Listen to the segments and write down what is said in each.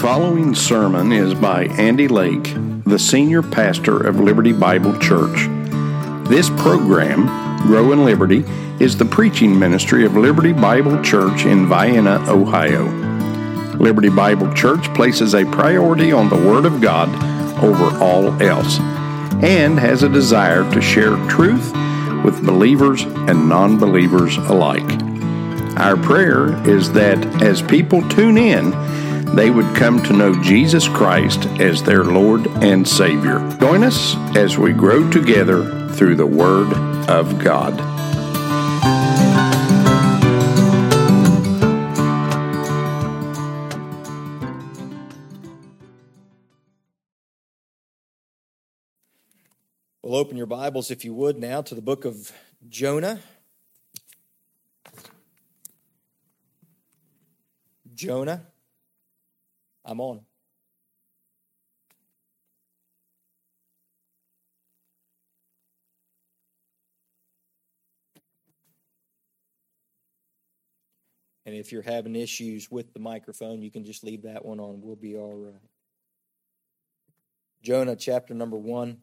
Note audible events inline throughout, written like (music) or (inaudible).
following sermon is by Andy Lake, the senior pastor of Liberty Bible Church. This program, Grow in Liberty, is the preaching ministry of Liberty Bible Church in Vienna, Ohio. Liberty Bible Church places a priority on the Word of God over all else and has a desire to share truth with believers and non believers alike. Our prayer is that as people tune in, they would come to know Jesus Christ as their Lord and Savior. Join us as we grow together through the Word of God. We'll open your Bibles, if you would, now to the book of Jonah. Jonah. I'm on. And if you're having issues with the microphone, you can just leave that one on. We'll be all right. Jonah chapter number one.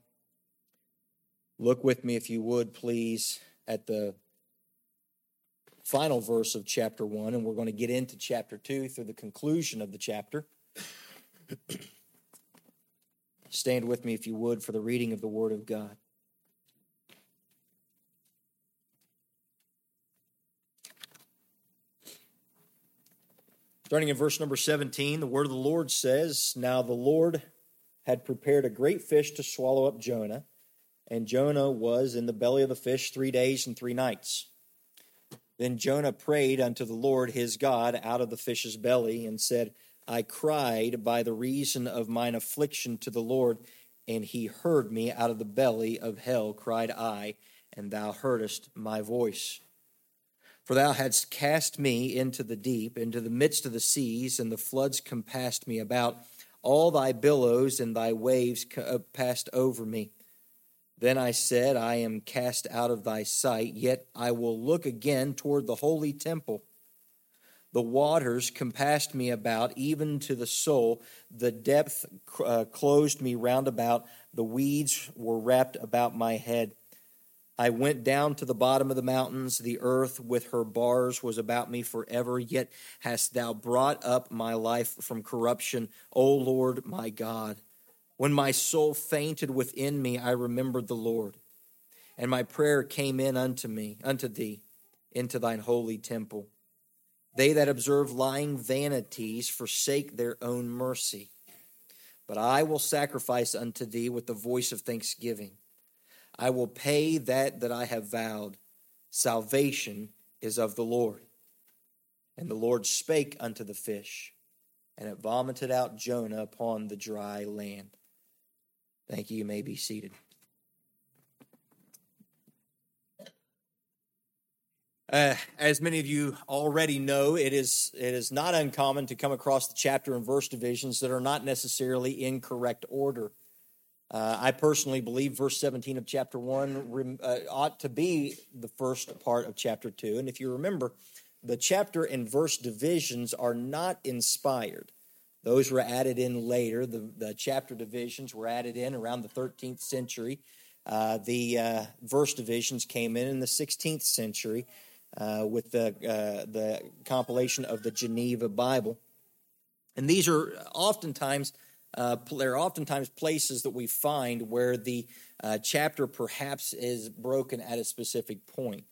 Look with me, if you would, please, at the final verse of chapter one, and we're going to get into chapter two through the conclusion of the chapter. Stand with me, if you would, for the reading of the Word of God. Starting in verse number 17, the word of the Lord says, Now the Lord had prepared a great fish to swallow up Jonah, and Jonah was in the belly of the fish three days and three nights. Then Jonah prayed unto the Lord his God out of the fish's belly, and said, I cried by the reason of mine affliction to the Lord, and he heard me out of the belly of hell, cried I, and thou heardest my voice. For thou hadst cast me into the deep, into the midst of the seas, and the floods compassed me about. All thy billows and thy waves uh, passed over me. Then I said, I am cast out of thy sight, yet I will look again toward the holy temple. The waters compassed me about, even to the soul. The depth uh, closed me round about. The weeds were wrapped about my head. I went down to the bottom of the mountains. The earth with her bars was about me forever. Yet hast thou brought up my life from corruption, O Lord my God. When my soul fainted within me, I remembered the Lord, and my prayer came in unto me, unto thee, into thine holy temple. They that observe lying vanities forsake their own mercy. But I will sacrifice unto thee with the voice of thanksgiving. I will pay that that I have vowed. Salvation is of the Lord. And the Lord spake unto the fish, and it vomited out Jonah upon the dry land. Thank you. You may be seated. Uh, as many of you already know, it is it is not uncommon to come across the chapter and verse divisions that are not necessarily in correct order. Uh, I personally believe verse 17 of chapter 1 uh, ought to be the first part of chapter 2. And if you remember, the chapter and verse divisions are not inspired. Those were added in later. The, the chapter divisions were added in around the 13th century. Uh, the uh, verse divisions came in in the 16th century uh, with the, uh, the compilation of the Geneva Bible. And these are oftentimes, uh, there are oftentimes places that we find where the uh, chapter perhaps is broken at a specific point.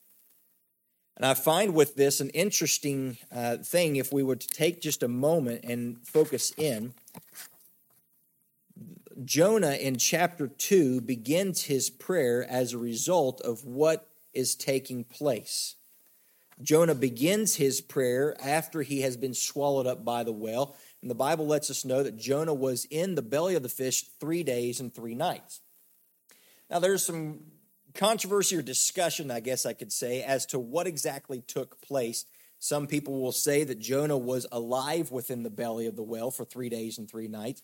And I find with this an interesting uh, thing if we were to take just a moment and focus in. Jonah in chapter 2 begins his prayer as a result of what is taking place. Jonah begins his prayer after he has been swallowed up by the whale. And the Bible lets us know that Jonah was in the belly of the fish three days and three nights. Now, there's some controversy or discussion, I guess I could say, as to what exactly took place. Some people will say that Jonah was alive within the belly of the whale for three days and three nights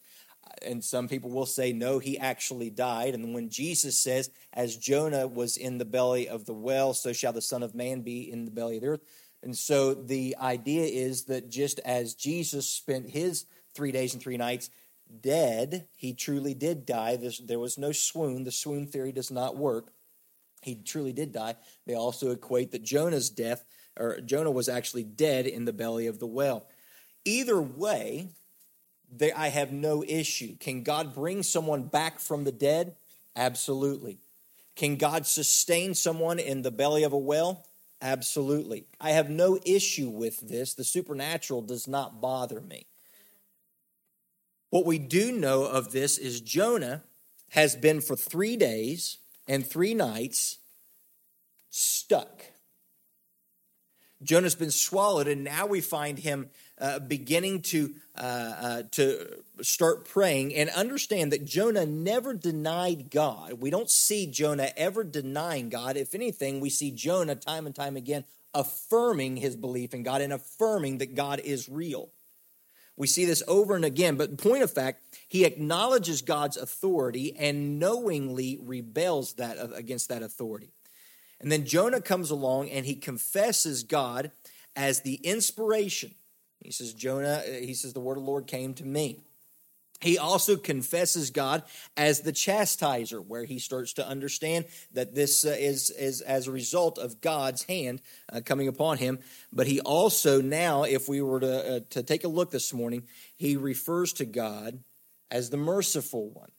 and some people will say no he actually died and when jesus says as jonah was in the belly of the well so shall the son of man be in the belly of the earth and so the idea is that just as jesus spent his three days and three nights. Dead, he truly did die. There was no swoon. The swoon theory does not work. He truly did die. They also equate that Jonah's death, or Jonah was actually dead in the belly of the whale. Either way, they, I have no issue. Can God bring someone back from the dead? Absolutely. Can God sustain someone in the belly of a whale? Absolutely. I have no issue with this. The supernatural does not bother me. What we do know of this is Jonah has been for three days and three nights stuck. Jonah's been swallowed, and now we find him uh, beginning to uh, uh, to start praying and understand that Jonah never denied God. We don't see Jonah ever denying God. If anything, we see Jonah time and time again affirming his belief in God and affirming that God is real. We see this over and again, but point of fact, he acknowledges God's authority and knowingly rebels that against that authority. And then Jonah comes along and he confesses God as the inspiration. He says, Jonah, he says, the word of the Lord came to me. He also confesses God as the chastiser, where he starts to understand that this uh, is, is as a result of God's hand uh, coming upon him. But he also, now, if we were to, uh, to take a look this morning, he refers to God as the merciful one.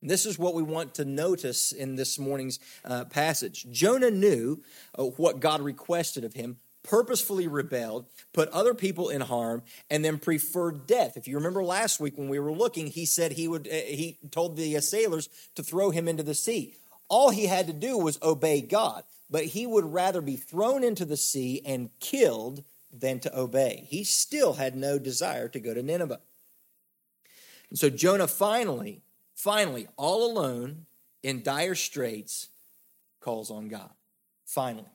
This is what we want to notice in this morning's uh, passage. Jonah knew uh, what God requested of him, purposefully rebelled, put other people in harm, and then preferred death. If you remember last week when we were looking, he said he would. Uh, he told the sailors to throw him into the sea. All he had to do was obey God, but he would rather be thrown into the sea and killed than to obey. He still had no desire to go to Nineveh. And so Jonah finally finally, all alone in dire straits, calls on God. Finally.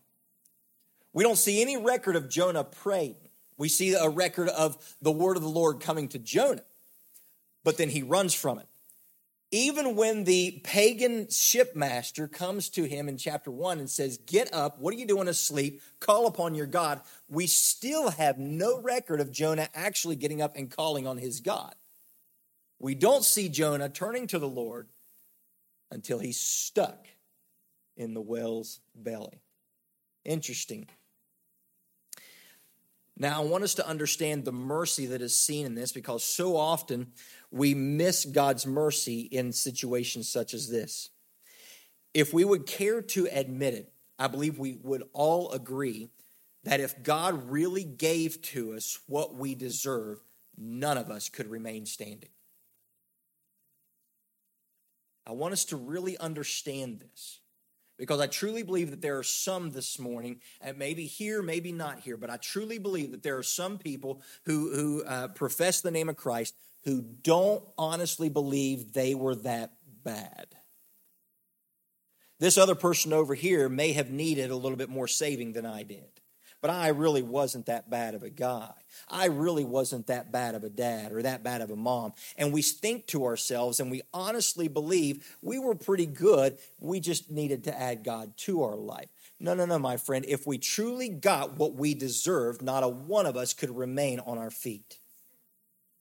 We don't see any record of Jonah praying. We see a record of the word of the Lord coming to Jonah, but then he runs from it. Even when the pagan shipmaster comes to him in chapter 1 and says, Get up, what are you doing asleep? Call upon your God. We still have no record of Jonah actually getting up and calling on his God. We don't see Jonah turning to the Lord until he's stuck in the whale's belly. Interesting. Now, I want us to understand the mercy that is seen in this because so often we miss God's mercy in situations such as this. If we would care to admit it, I believe we would all agree that if God really gave to us what we deserve, none of us could remain standing. I want us to really understand this because I truly believe that there are some this morning, and maybe here, maybe not here, but I truly believe that there are some people who, who uh, profess the name of Christ who don't honestly believe they were that bad. This other person over here may have needed a little bit more saving than I did. But I really wasn't that bad of a guy. I really wasn't that bad of a dad or that bad of a mom. And we think to ourselves and we honestly believe we were pretty good. We just needed to add God to our life. No, no, no, my friend. If we truly got what we deserved, not a one of us could remain on our feet.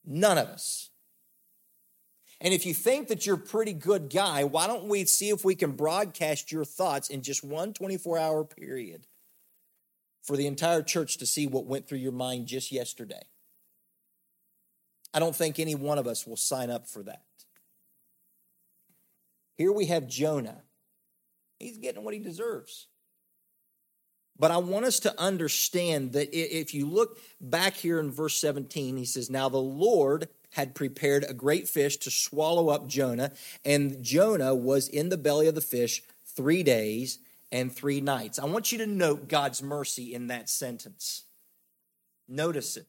None of us. And if you think that you're a pretty good guy, why don't we see if we can broadcast your thoughts in just one 24 hour period? For the entire church to see what went through your mind just yesterday. I don't think any one of us will sign up for that. Here we have Jonah. He's getting what he deserves. But I want us to understand that if you look back here in verse 17, he says, Now the Lord had prepared a great fish to swallow up Jonah, and Jonah was in the belly of the fish three days and three nights. I want you to note God's mercy in that sentence. Notice it.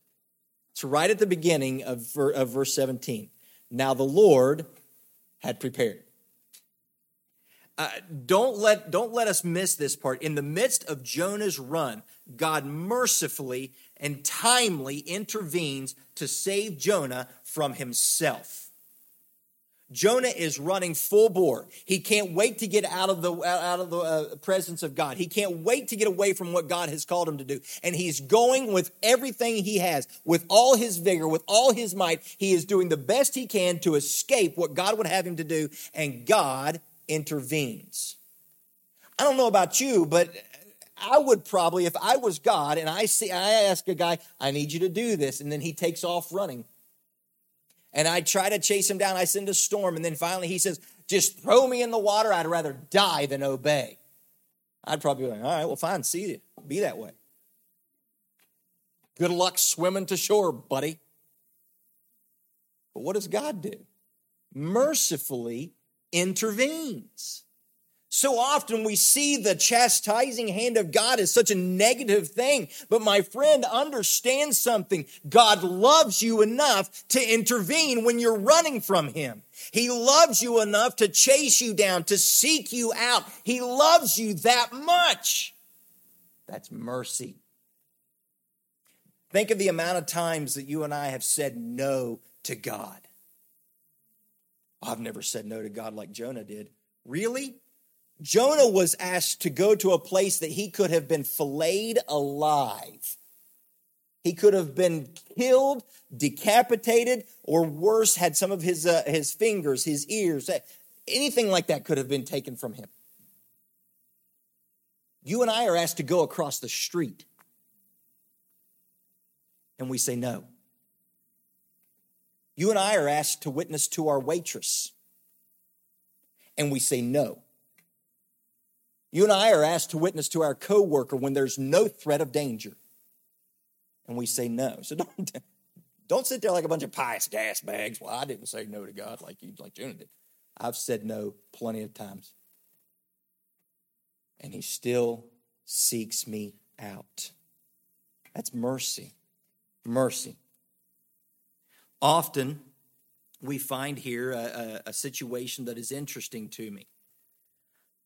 It's right at the beginning of, of verse 17. Now the Lord had prepared. Uh, don't let don't let us miss this part. In the midst of Jonah's run, God mercifully and timely intervenes to save Jonah from himself. Jonah is running full bore. He can't wait to get out of the out of the uh, presence of God. He can't wait to get away from what God has called him to do. And he's going with everything he has, with all his vigor, with all his might. He is doing the best he can to escape what God would have him to do, and God intervenes. I don't know about you, but I would probably, if I was God and I see, I ask a guy, I need you to do this, and then he takes off running and I try to chase him down. I send a storm. And then finally he says, Just throw me in the water. I'd rather die than obey. I'd probably be like, All right, well, fine. See you. Be that way. Good luck swimming to shore, buddy. But what does God do? Mercifully intervenes. So often we see the chastising hand of God as such a negative thing. But my friend, understand something. God loves you enough to intervene when you're running from Him. He loves you enough to chase you down, to seek you out. He loves you that much. That's mercy. Think of the amount of times that you and I have said no to God. I've never said no to God like Jonah did. Really? Jonah was asked to go to a place that he could have been filleted alive. He could have been killed, decapitated, or worse, had some of his, uh, his fingers, his ears, anything like that could have been taken from him. You and I are asked to go across the street, and we say no. You and I are asked to witness to our waitress, and we say no. You and I are asked to witness to our coworker when there's no threat of danger. And we say no. So don't, (laughs) don't sit there like a bunch of pious gas bags. Well, I didn't say no to God like you, like Jonah did. I've said no plenty of times. And he still seeks me out. That's mercy. Mercy. Often we find here a, a, a situation that is interesting to me.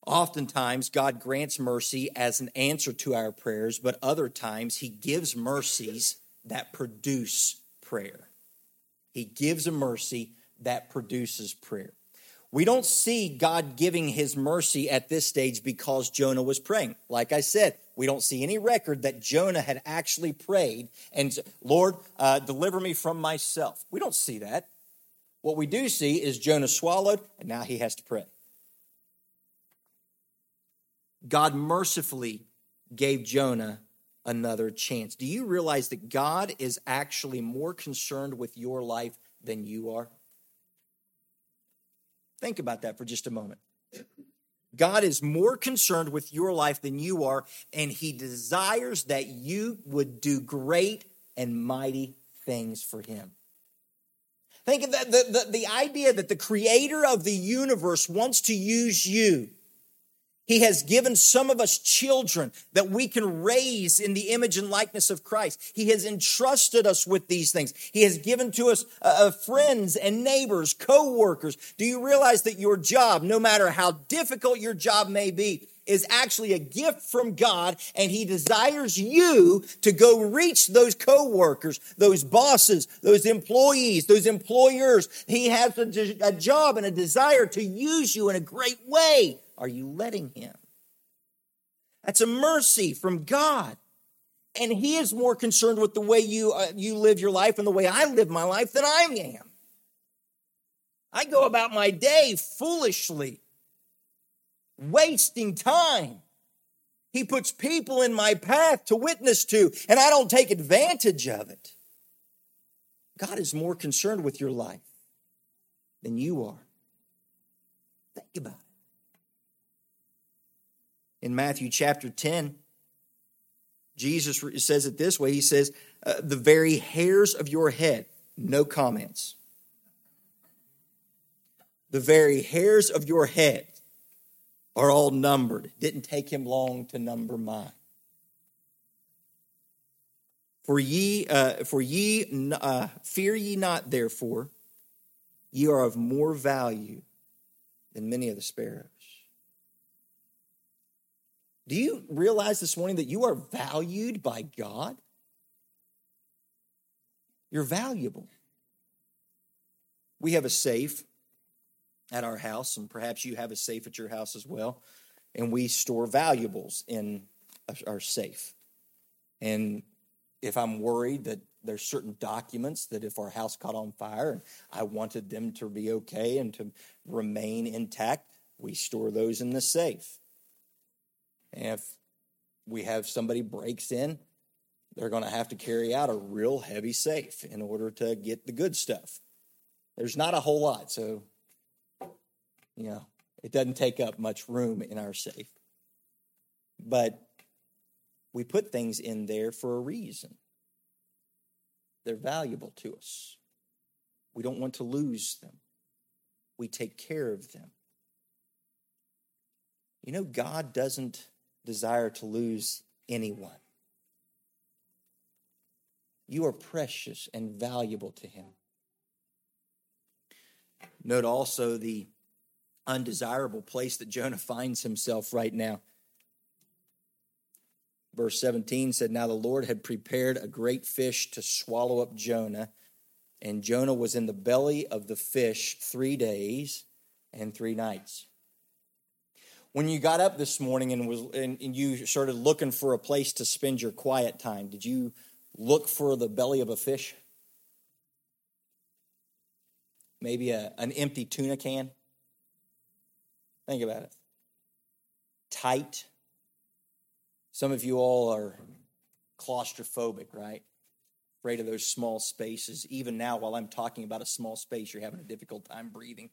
Oftentimes, God grants mercy as an answer to our prayers, but other times, He gives mercies that produce prayer. He gives a mercy that produces prayer. We don't see God giving His mercy at this stage because Jonah was praying. Like I said, we don't see any record that Jonah had actually prayed and, Lord, uh, deliver me from myself. We don't see that. What we do see is Jonah swallowed, and now he has to pray. God mercifully gave Jonah another chance. Do you realize that God is actually more concerned with your life than you are? Think about that for just a moment. God is more concerned with your life than you are, and He desires that you would do great and mighty things for Him. Think of that, the, the, the idea that the creator of the universe wants to use you he has given some of us children that we can raise in the image and likeness of Christ. He has entrusted us with these things. He has given to us uh, uh, friends and neighbors, co-workers. Do you realize that your job, no matter how difficult your job may be, is actually a gift from God and he desires you to go reach those co-workers, those bosses, those employees, those employers. He has a, a job and a desire to use you in a great way are you letting him? That's a mercy from God. And he is more concerned with the way you, uh, you live your life and the way I live my life than I am. I go about my day foolishly, wasting time. He puts people in my path to witness to, and I don't take advantage of it. God is more concerned with your life than you are. Think about it in Matthew chapter 10. Jesus says it this way He says, uh, The very hairs of your head, no comments. The very hairs of your head are all numbered. It didn't take him long to number mine. For ye, uh, for ye, uh, fear ye not, therefore, ye are of more value than many of the sparrows. Do you realize this morning that you are valued by God? You're valuable. We have a safe at our house, and perhaps you have a safe at your house as well, and we store valuables in our safe. And if I'm worried that there's certain documents that if our house caught on fire and I wanted them to be okay and to remain intact, we store those in the safe. And if we have somebody breaks in, they're going to have to carry out a real heavy safe in order to get the good stuff. There's not a whole lot, so you know, it doesn't take up much room in our safe. But we put things in there for a reason. They're valuable to us. We don't want to lose them. We take care of them. You know, God doesn't desire to lose anyone. You are precious and valuable to Him. Note also the undesirable place that Jonah finds himself right now. Verse 17 said, Now the Lord had prepared a great fish to swallow up Jonah, and Jonah was in the belly of the fish three days and three nights. When you got up this morning and, was, and, and you started looking for a place to spend your quiet time, did you look for the belly of a fish? Maybe a, an empty tuna can? Think about it. Tight, some of you all are claustrophobic, right? Afraid of those small spaces. Even now, while I'm talking about a small space, you're having a difficult time breathing.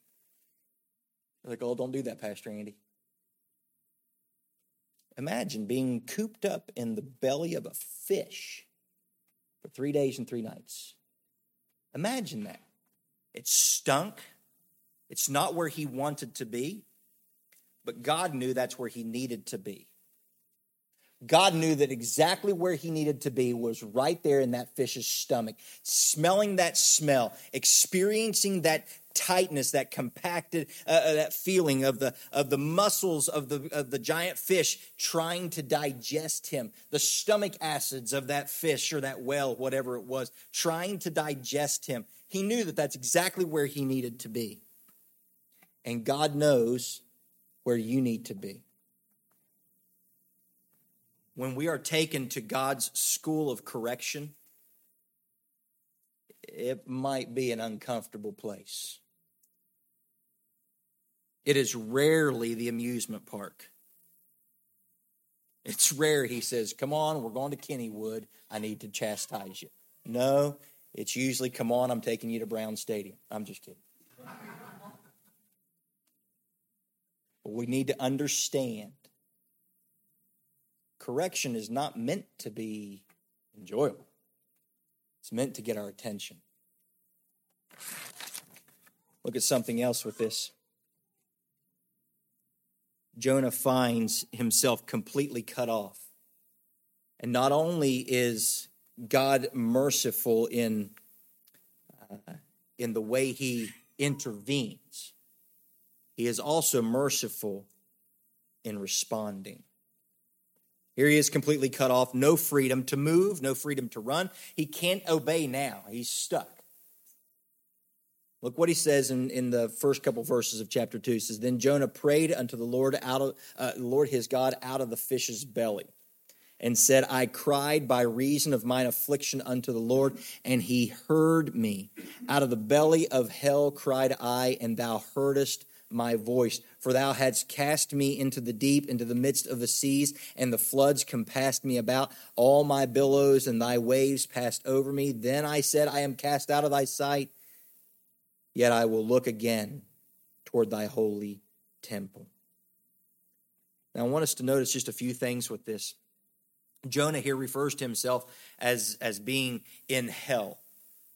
You're like, oh, don't do that, Pastor Andy. Imagine being cooped up in the belly of a fish for three days and three nights. Imagine that. It stunk. It's not where he wanted to be, but God knew that's where he needed to be. God knew that exactly where he needed to be was right there in that fish's stomach, smelling that smell, experiencing that tightness, that compacted, uh, uh, that feeling of the of the muscles of the of the giant fish trying to digest him, the stomach acids of that fish or that whale, whatever it was, trying to digest him. He knew that that's exactly where he needed to be, and God knows where you need to be when we are taken to God's school of correction, it might be an uncomfortable place. It is rarely the amusement park. It's rare he says, Come on, we're going to Kennywood. I need to chastise you. No, it's usually, Come on, I'm taking you to Brown Stadium. I'm just kidding. (laughs) But we need to understand correction is not meant to be enjoyable, it's meant to get our attention. Look at something else with this. Jonah finds himself completely cut off. And not only is God merciful in, uh, in the way he intervenes, he is also merciful in responding. Here he is completely cut off, no freedom to move, no freedom to run. He can't obey now. He's stuck. Look what he says in, in the first couple verses of chapter 2. He says, Then Jonah prayed unto the Lord out of uh, Lord his God out of the fish's belly, and said, I cried by reason of mine affliction unto the Lord, and he heard me. Out of the belly of hell cried I, and thou heardest my voice. For thou hadst cast me into the deep, into the midst of the seas, and the floods compassed me about. All my billows and thy waves passed over me. Then I said, I am cast out of thy sight, yet I will look again toward thy holy temple. Now, I want us to notice just a few things with this. Jonah here refers to himself as, as being in hell.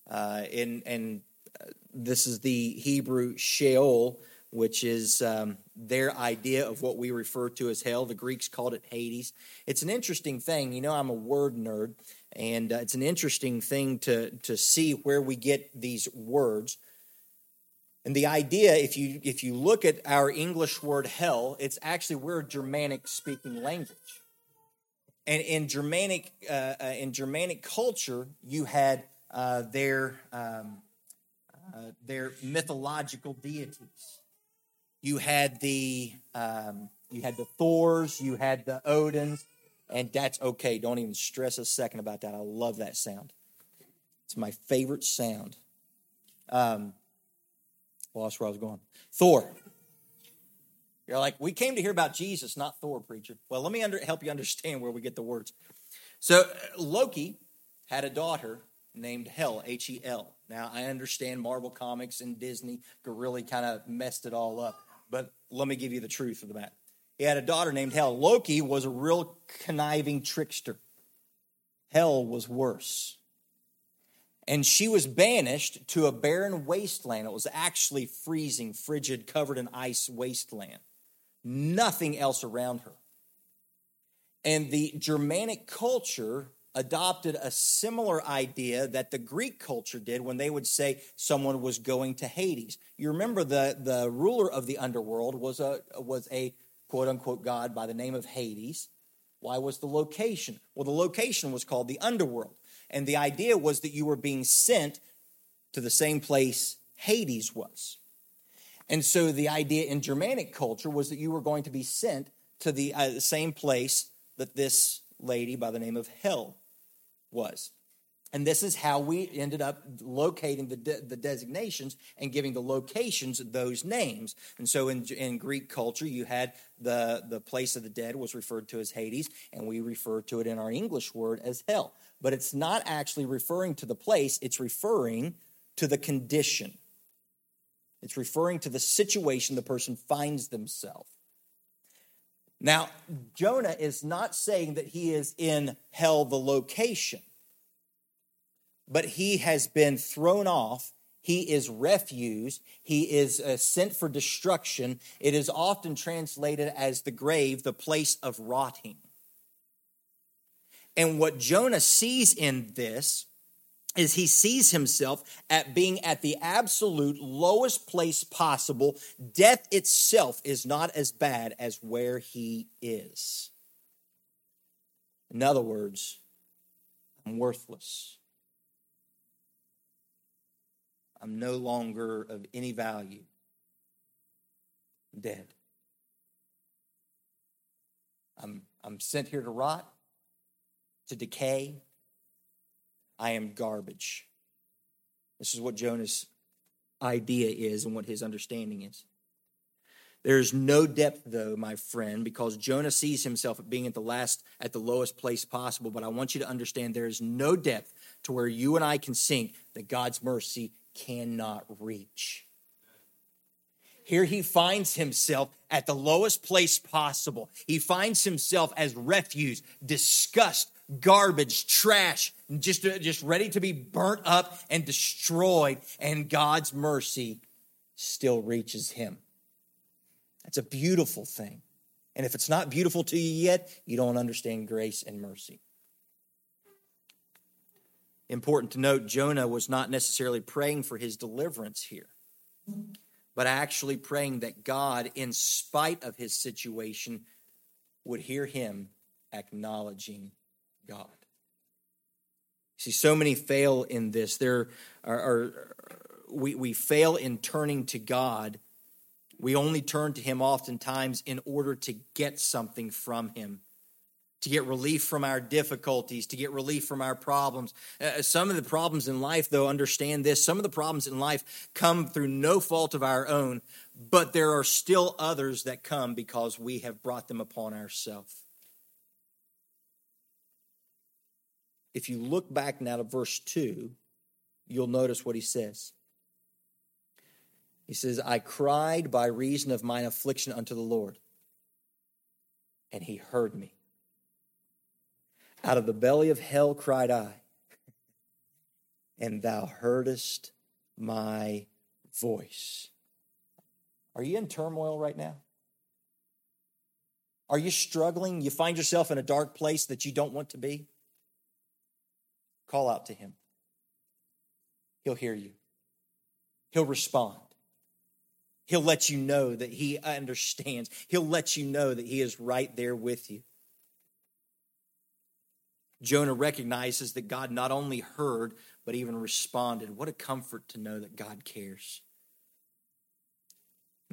Uh, in, and uh, this is the Hebrew Sheol, which is um, their idea of what we refer to as hell. The Greeks called it Hades. It's an interesting thing. You know, I'm a word nerd, and uh, it's an interesting thing to, to see where we get these words. And the idea, if you if you look at our English word hell, it's actually we're a Germanic speaking language. And in Germanic uh, uh, in Germanic culture, you had uh, their um, uh, their mythological deities you had the um, you had the Thors, you had the Odins, and that's okay. Don't even stress a second about that. I love that sound. It's my favorite sound. Um, lost where I was going. Thor. You're like, we came to hear about Jesus, not Thor, preacher. Well, let me under, help you understand where we get the words. So Loki had a daughter named Hel, H E L. Now I understand Marvel Comics and Disney really kind of messed it all up, but let me give you the truth of the matter. He had a daughter named Hel. Loki was a real conniving trickster. Hel was worse. And she was banished to a barren wasteland. It was actually freezing, frigid, covered in ice wasteland. Nothing else around her. And the Germanic culture adopted a similar idea that the Greek culture did when they would say someone was going to Hades. You remember the, the ruler of the underworld was a, was a quote unquote God by the name of Hades. Why was the location? Well, the location was called the underworld. And the idea was that you were being sent to the same place Hades was. And so the idea in Germanic culture was that you were going to be sent to the uh, same place that this lady by the name of Hel was. And this is how we ended up locating the, de- the designations and giving the locations those names. And so in, in Greek culture, you had the, the place of the dead was referred to as Hades, and we refer to it in our English word as hell. But it's not actually referring to the place, it's referring to the condition. It's referring to the situation the person finds themselves. Now, Jonah is not saying that he is in hell, the location but he has been thrown off. He is refused. He is uh, sent for destruction. It is often translated as the grave, the place of rotting. And what Jonah sees in this is he sees himself at being at the absolute lowest place possible. Death itself is not as bad as where he is. In other words, I'm worthless. I'm no longer of any value. dead. I'm, I'm sent here to rot, to decay. I am garbage. This is what Jonah's idea is and what his understanding is. There is no depth, though, my friend, because Jonah sees himself at being at the last, at the lowest place possible. But I want you to understand there is no depth to where you and I can sink that God's mercy cannot reach. Here he finds himself at the lowest place possible. He finds himself as refuse, disgust, garbage, trash, just, just ready to be burnt up and destroyed. And God's mercy still reaches him. That's a beautiful thing. And if it's not beautiful to you yet, you don't understand grace and mercy. Important to note, Jonah was not necessarily praying for his deliverance here, but actually praying that God, in spite of his situation, would hear him acknowledging God. See, so many fail in this. There are, are we, we fail in turning to God. We only turn to Him oftentimes in order to get something from Him to get relief from our difficulties, to get relief from our problems. Uh, some of the problems in life, though, understand this some of the problems in life come through no fault of our own, but there are still others that come because we have brought them upon ourselves. If you look back now to verse 2, you'll notice what he says. He says, I cried by reason of mine affliction unto the Lord, and he heard me. Out of the belly of hell cried I, and thou heardest my voice. Are you in turmoil right now? Are you struggling? You find yourself in a dark place that you don't want to be? Call out to him. He'll hear you, he'll respond. He'll let you know that he understands. He'll let you know that he is right there with you. Jonah recognizes that God not only heard, but even responded. What a comfort to know that God cares.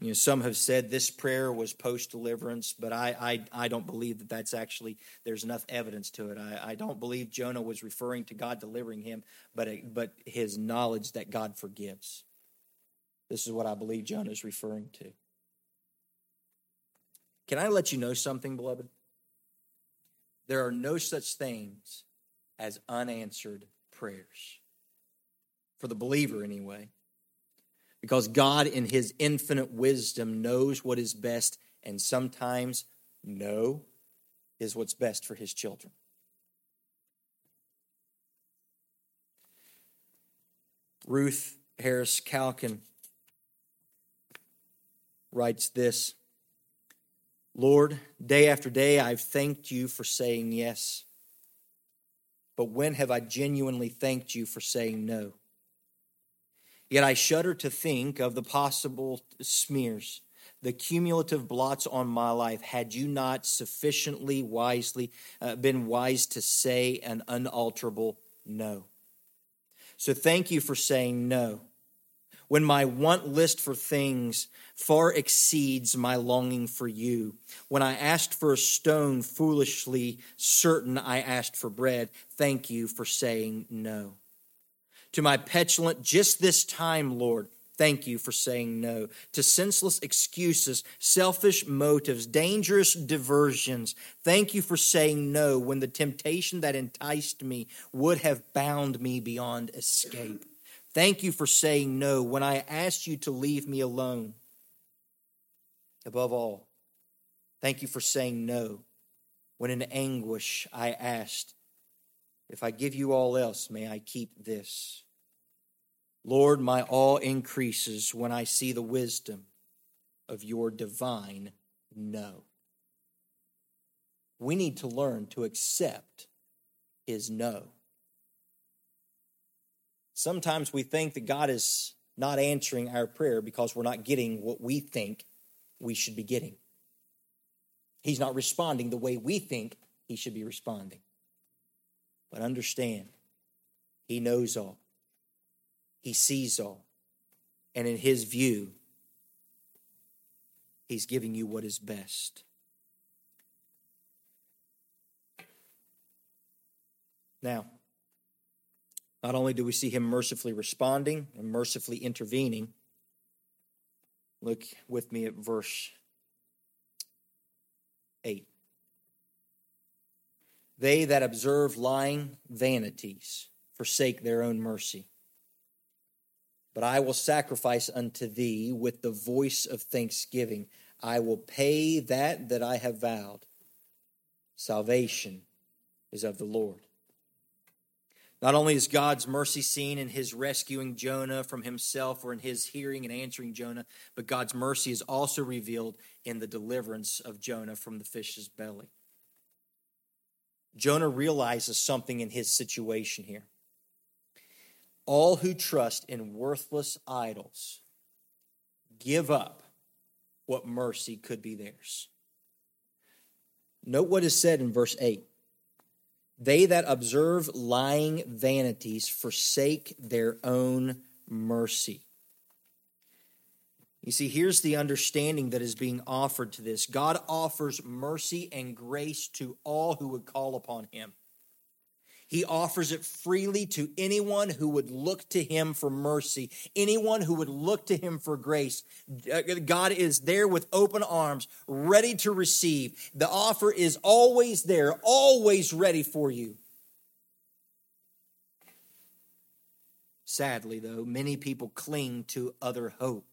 You know, some have said this prayer was post deliverance, but I, I, I don't believe that that's actually, there's enough evidence to it. I, I don't believe Jonah was referring to God delivering him, but, but his knowledge that God forgives. This is what I believe Jonah is referring to. Can I let you know something, beloved? There are no such things as unanswered prayers. For the believer, anyway because God, in his infinite wisdom, knows what is best, and sometimes no is what's best for his children. Ruth Harris Calkin writes this Lord, day after day I've thanked you for saying yes. But when have I genuinely thanked you for saying no? Yet I shudder to think of the possible smears, the cumulative blots on my life, had you not sufficiently wisely uh, been wise to say an unalterable no. So thank you for saying no. When my want list for things far exceeds my longing for you. When I asked for a stone, foolishly certain I asked for bread, thank you for saying no to my petulant, just this time, Lord. Thank you for saying no to senseless excuses, selfish motives, dangerous diversions. Thank you for saying no when the temptation that enticed me would have bound me beyond escape. Thank you for saying no when I asked you to leave me alone. Above all, thank you for saying no when in anguish I asked if I give you all else, may I keep this? Lord, my awe increases when I see the wisdom of your divine no. We need to learn to accept his no. Sometimes we think that God is not answering our prayer because we're not getting what we think we should be getting. He's not responding the way we think he should be responding. But understand, He knows all, He sees all. And in His view, He's giving you what is best. Now, not only do we see him mercifully responding and mercifully intervening, look with me at verse 8. They that observe lying vanities forsake their own mercy. But I will sacrifice unto thee with the voice of thanksgiving. I will pay that that I have vowed. Salvation is of the Lord. Not only is God's mercy seen in his rescuing Jonah from himself or in his hearing and answering Jonah, but God's mercy is also revealed in the deliverance of Jonah from the fish's belly. Jonah realizes something in his situation here. All who trust in worthless idols give up what mercy could be theirs. Note what is said in verse 8 They that observe lying vanities forsake their own mercy. You see, here's the understanding that is being offered to this God offers mercy and grace to all who would call upon him. He offers it freely to anyone who would look to him for mercy, anyone who would look to him for grace. God is there with open arms, ready to receive. The offer is always there, always ready for you. Sadly, though, many people cling to other hope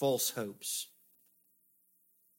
false hopes.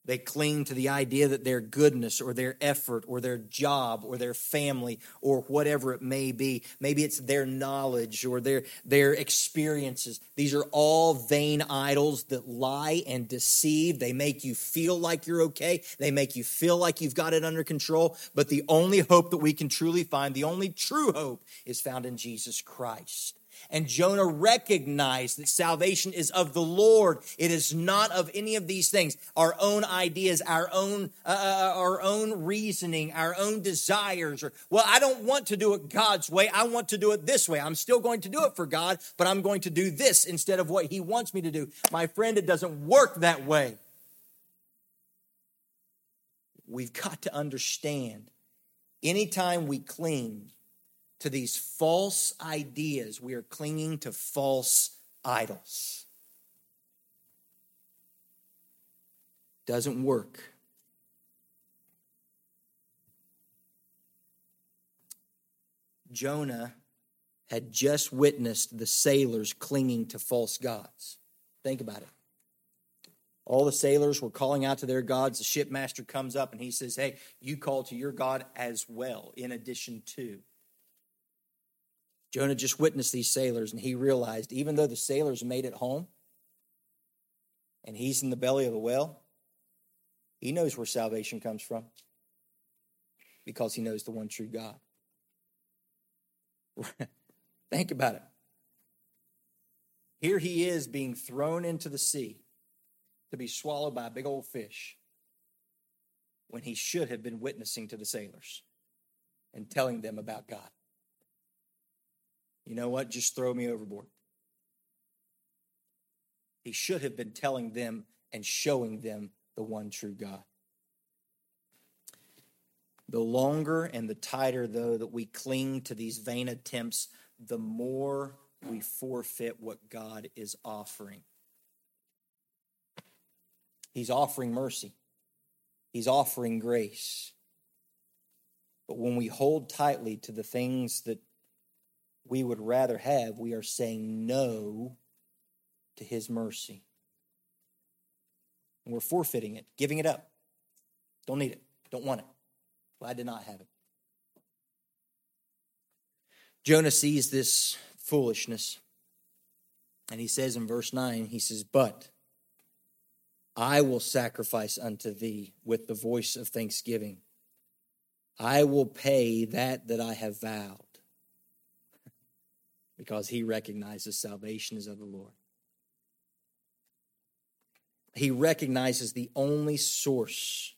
They cling to the idea that their goodness or their effort or their job or their family or whatever it may be, maybe it's their knowledge or their, their experiences. These are all vain idols that lie and deceive. They make you feel like you're okay. They make you feel like you've got it under control. But the only hope that we can truly find, the only true hope, is found in Jesus Christ. And Jonah recognized that salvation is of the Lord. It is not of any of these things. Our own ideas, our own, uh, uh, our own reasoning, our own desires. Or, well, I don't want to do it God's way. I want to do it this way. I'm still going to do it for God, but I'm going to do this instead of what He wants me to do. My friend, it doesn't work that way. We've got to understand anytime we cling to these false ideas. We are clinging to false idols. Doesn't work. Jonah had just witnessed the sailors clinging to false gods. Think about it. All the sailors were calling out to their gods. The shipmaster comes up and he says, Hey, you call to your God as well, in addition to. Jonah just witnessed these sailors and he realized even though the sailors made it home and he's in the belly of the whale, he knows where salvation comes from because he knows the one true God. (laughs) Think about it. Here he is being thrown into the sea to be swallowed by a big old fish when he should have been witnessing to the sailors and telling them about God you know what? Just throw me overboard. He should have been telling them and showing them the one true God. The longer and the tighter, though, that we cling to these vain attempts, the more we forfeit what God is offering. He's offering mercy, He's offering grace. But when we hold tightly to the things that we would rather have, we are saying no to his mercy. And we're forfeiting it, giving it up. Don't need it, don't want it. Glad to not have it. Jonah sees this foolishness, and he says in verse 9, he says, But I will sacrifice unto thee with the voice of thanksgiving. I will pay that that I have vowed because he recognizes salvation is of the Lord. He recognizes the only source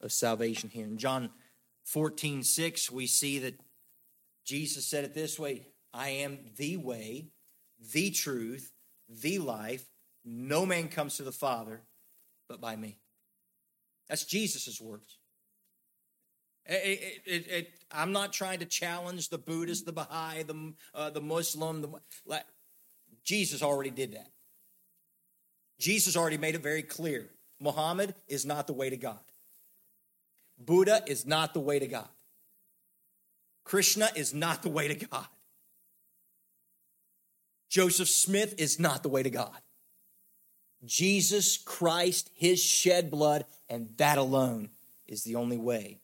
of salvation here. In John 14, 6, we see that Jesus said it this way I am the way, the truth, the life. No man comes to the Father but by me. That's Jesus' words. It, it, it, I'm not trying to challenge the Buddhist, the Baha'i, the, uh, the Muslim. The, Jesus already did that. Jesus already made it very clear. Muhammad is not the way to God. Buddha is not the way to God. Krishna is not the way to God. Joseph Smith is not the way to God. Jesus Christ, his shed blood, and that alone is the only way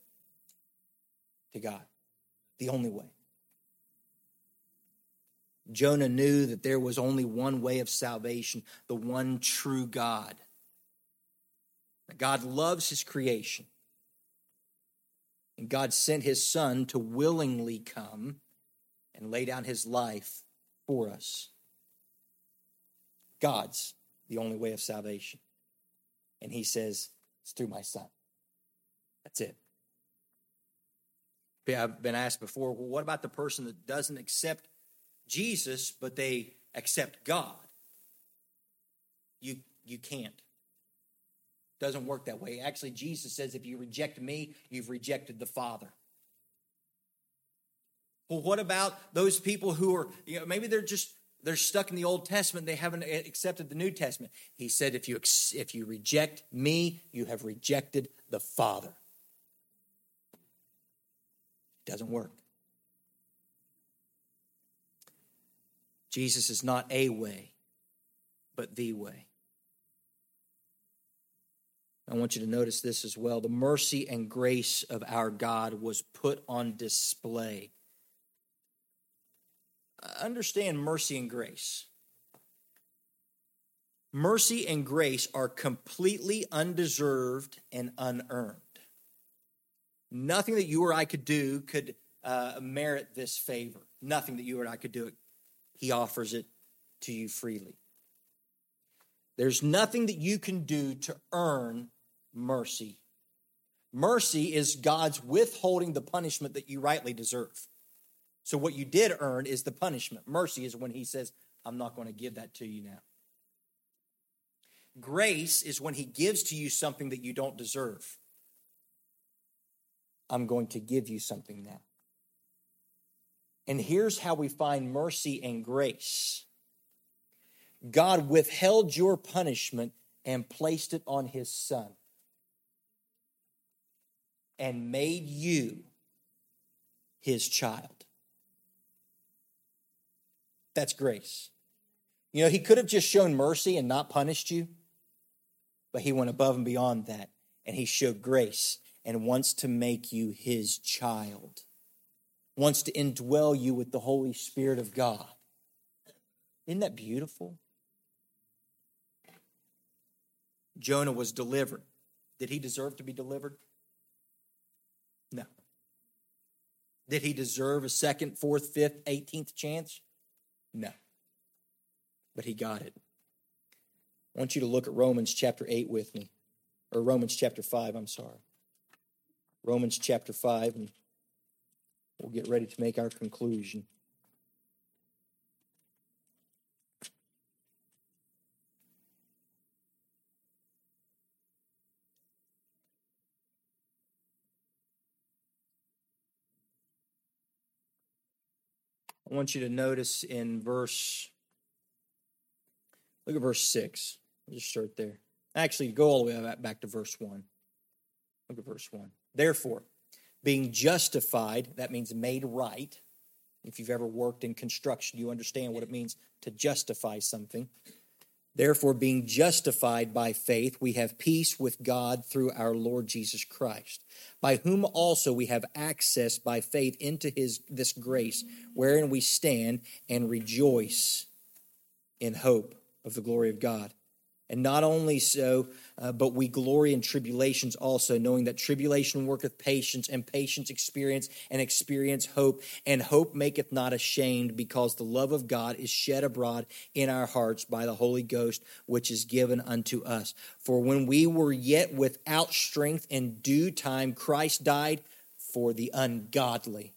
to God. The only way. Jonah knew that there was only one way of salvation, the one true God. God loves his creation. And God sent his son to willingly come and lay down his life for us. God's the only way of salvation. And he says, It's through my son. That's it. I've been asked before, well, what about the person that doesn't accept Jesus, but they accept God? You, you can't. Doesn't work that way. Actually, Jesus says if you reject me, you've rejected the Father. Well, what about those people who are, you know, maybe they're just they're stuck in the Old Testament, they haven't accepted the New Testament. He said, if you if you reject me, you have rejected the Father. Doesn't work. Jesus is not a way, but the way. I want you to notice this as well. The mercy and grace of our God was put on display. Understand mercy and grace. Mercy and grace are completely undeserved and unearned. Nothing that you or I could do could uh, merit this favor. Nothing that you or I could do it. he offers it to you freely. There's nothing that you can do to earn mercy. Mercy is God's withholding the punishment that you rightly deserve. So, what you did earn is the punishment. Mercy is when He says, I'm not going to give that to you now. Grace is when He gives to you something that you don't deserve. I'm going to give you something now. And here's how we find mercy and grace God withheld your punishment and placed it on his son and made you his child. That's grace. You know, he could have just shown mercy and not punished you, but he went above and beyond that and he showed grace and wants to make you his child, wants to indwell you with the Holy Spirit of God. Isn't that beautiful? Jonah was delivered. Did he deserve to be delivered? No. Did he deserve a second, fourth, fifth, eighteenth chance? No. But he got it. I want you to look at Romans chapter 8 with me, or Romans chapter 5, I'm sorry. Romans chapter 5, and we'll get ready to make our conclusion. I want you to notice in verse, look at verse 6. I'll just start there. Actually, go all the way back to verse 1. Look at verse 1. Therefore, being justified, that means made right. If you've ever worked in construction, you understand what it means to justify something. Therefore, being justified by faith, we have peace with God through our Lord Jesus Christ, by whom also we have access by faith into his this grace, wherein we stand and rejoice in hope of the glory of God. And not only so, uh, but we glory in tribulations also, knowing that tribulation worketh patience, and patience experience, and experience hope. And hope maketh not ashamed, because the love of God is shed abroad in our hearts by the Holy Ghost, which is given unto us. For when we were yet without strength, in due time Christ died for the ungodly.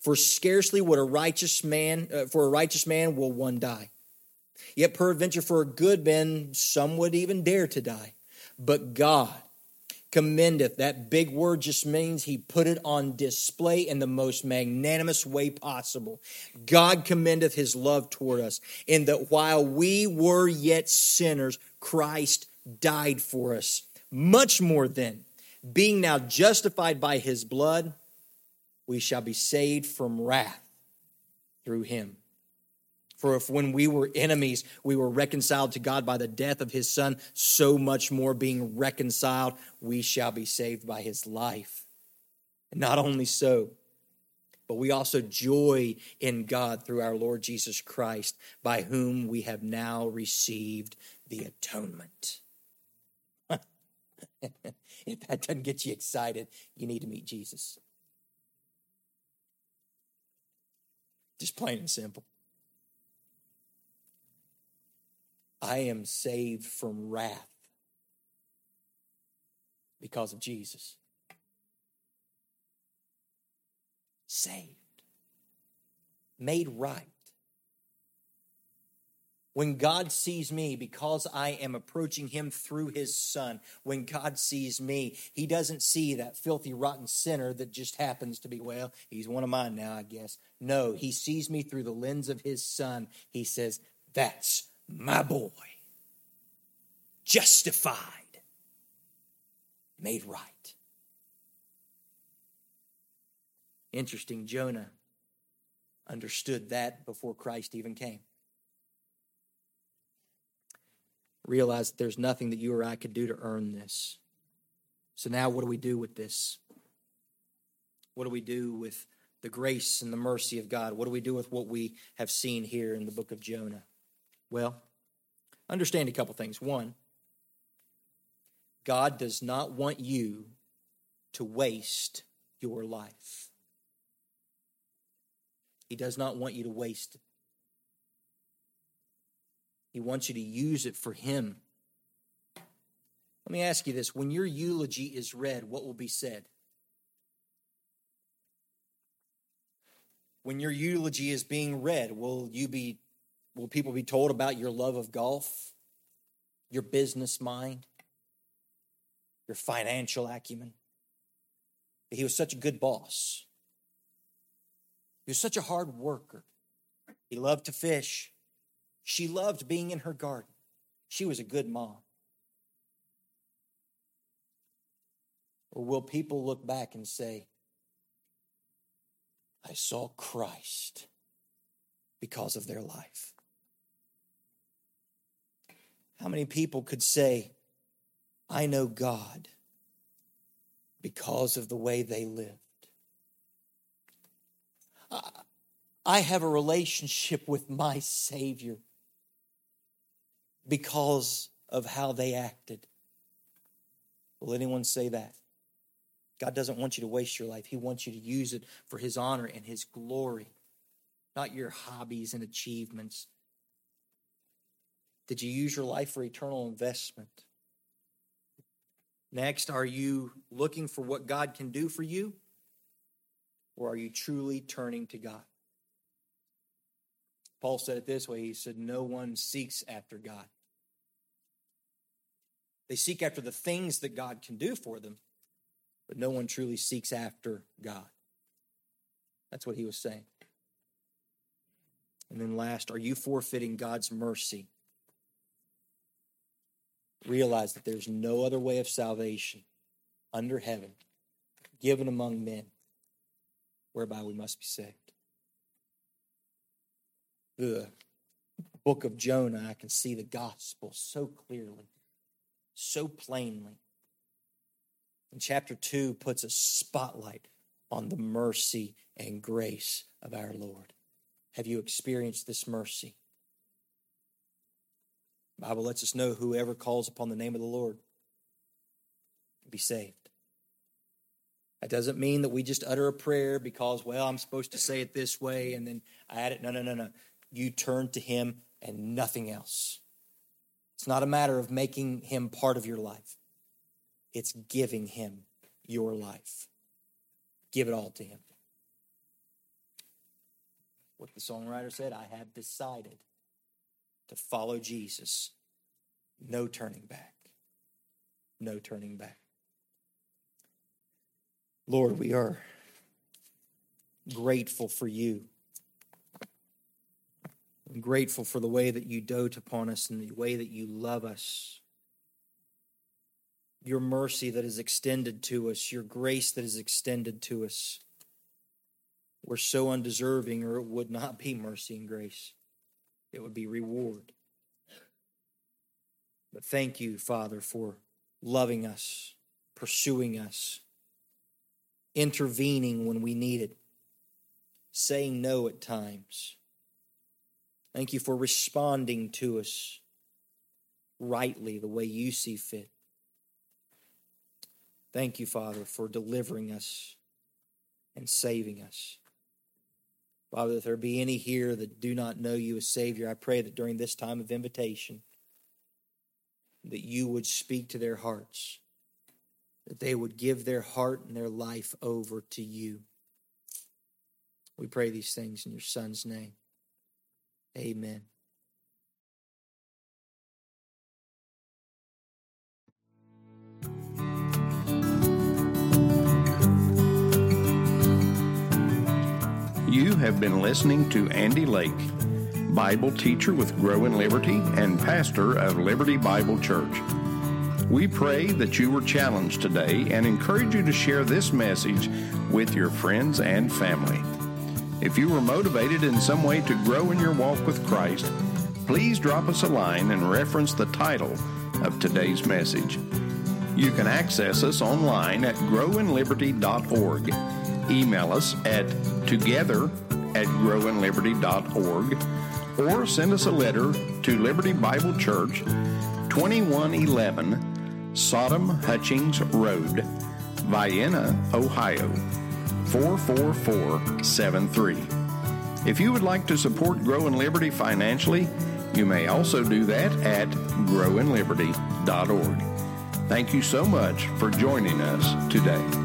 For scarcely would a righteous man, uh, for a righteous man will one die Yet peradventure for a good man, some would even dare to die. But God commendeth, that big word just means he put it on display in the most magnanimous way possible. God commendeth his love toward us, in that while we were yet sinners, Christ died for us. Much more then, being now justified by his blood, we shall be saved from wrath through him. For if when we were enemies, we were reconciled to God by the death of his Son, so much more being reconciled, we shall be saved by his life. And not only so, but we also joy in God through our Lord Jesus Christ, by whom we have now received the atonement. (laughs) if that doesn't get you excited, you need to meet Jesus. Just plain and simple. I am saved from wrath because of Jesus. Saved, made right. When God sees me, because I am approaching Him through His Son, when God sees me, He doesn't see that filthy, rotten sinner that just happens to be, well, He's one of mine now, I guess. No, He sees me through the lens of His Son. He says, That's my boy, justified, made right. Interesting, Jonah understood that before Christ even came. Realized there's nothing that you or I could do to earn this. So now, what do we do with this? What do we do with the grace and the mercy of God? What do we do with what we have seen here in the book of Jonah? Well, understand a couple things. One, God does not want you to waste your life. He does not want you to waste He wants you to use it for Him. Let me ask you this when your eulogy is read, what will be said? When your eulogy is being read, will you be will people be told about your love of golf, your business mind, your financial acumen? He was such a good boss. He was such a hard worker. He loved to fish. She loved being in her garden. She was a good mom. Or will people look back and say, I saw Christ because of their life? How many people could say, I know God because of the way they lived? I have a relationship with my Savior because of how they acted. Will anyone say that? God doesn't want you to waste your life. He wants you to use it for His honor and His glory, not your hobbies and achievements. Did you use your life for eternal investment? Next, are you looking for what God can do for you? Or are you truly turning to God? Paul said it this way He said, No one seeks after God. They seek after the things that God can do for them, but no one truly seeks after God. That's what he was saying. And then last, are you forfeiting God's mercy? Realize that there's no other way of salvation under heaven given among men whereby we must be saved. The book of Jonah, I can see the gospel so clearly, so plainly. And chapter 2 puts a spotlight on the mercy and grace of our Lord. Have you experienced this mercy? The Bible lets us know whoever calls upon the name of the Lord be saved. That doesn't mean that we just utter a prayer because, well, I'm supposed to say it this way and then I add it. No, no, no, no. You turn to Him and nothing else. It's not a matter of making Him part of your life, it's giving Him your life. Give it all to Him. What the songwriter said I have decided to follow Jesus. No turning back. No turning back. Lord, we are grateful for you. I'm grateful for the way that you dote upon us and the way that you love us. Your mercy that is extended to us, your grace that is extended to us. We're so undeserving, or it would not be mercy and grace, it would be reward. But thank you, Father, for loving us, pursuing us intervening when we need it, saying no at times. Thank you for responding to us rightly the way you see fit. Thank you, Father, for delivering us and saving us. Father, if there be any here that do not know you as Savior, I pray that during this time of invitation, that you would speak to their hearts that they would give their heart and their life over to you. We pray these things in your Son's name. Amen. You have been listening to Andy Lake, Bible teacher with Grow in Liberty and pastor of Liberty Bible Church. We pray that you were challenged today and encourage you to share this message with your friends and family. If you were motivated in some way to grow in your walk with Christ, please drop us a line and reference the title of today's message. You can access us online at growinliberty.org. Email us at together at growinliberty.org or send us a letter to Liberty Bible Church, 2111 Sodom Hutchings Road, Vienna, Ohio 44473. If you would like to support Grow in Liberty financially, You may also do that at growinliberty.org. Thank you so much for joining us today.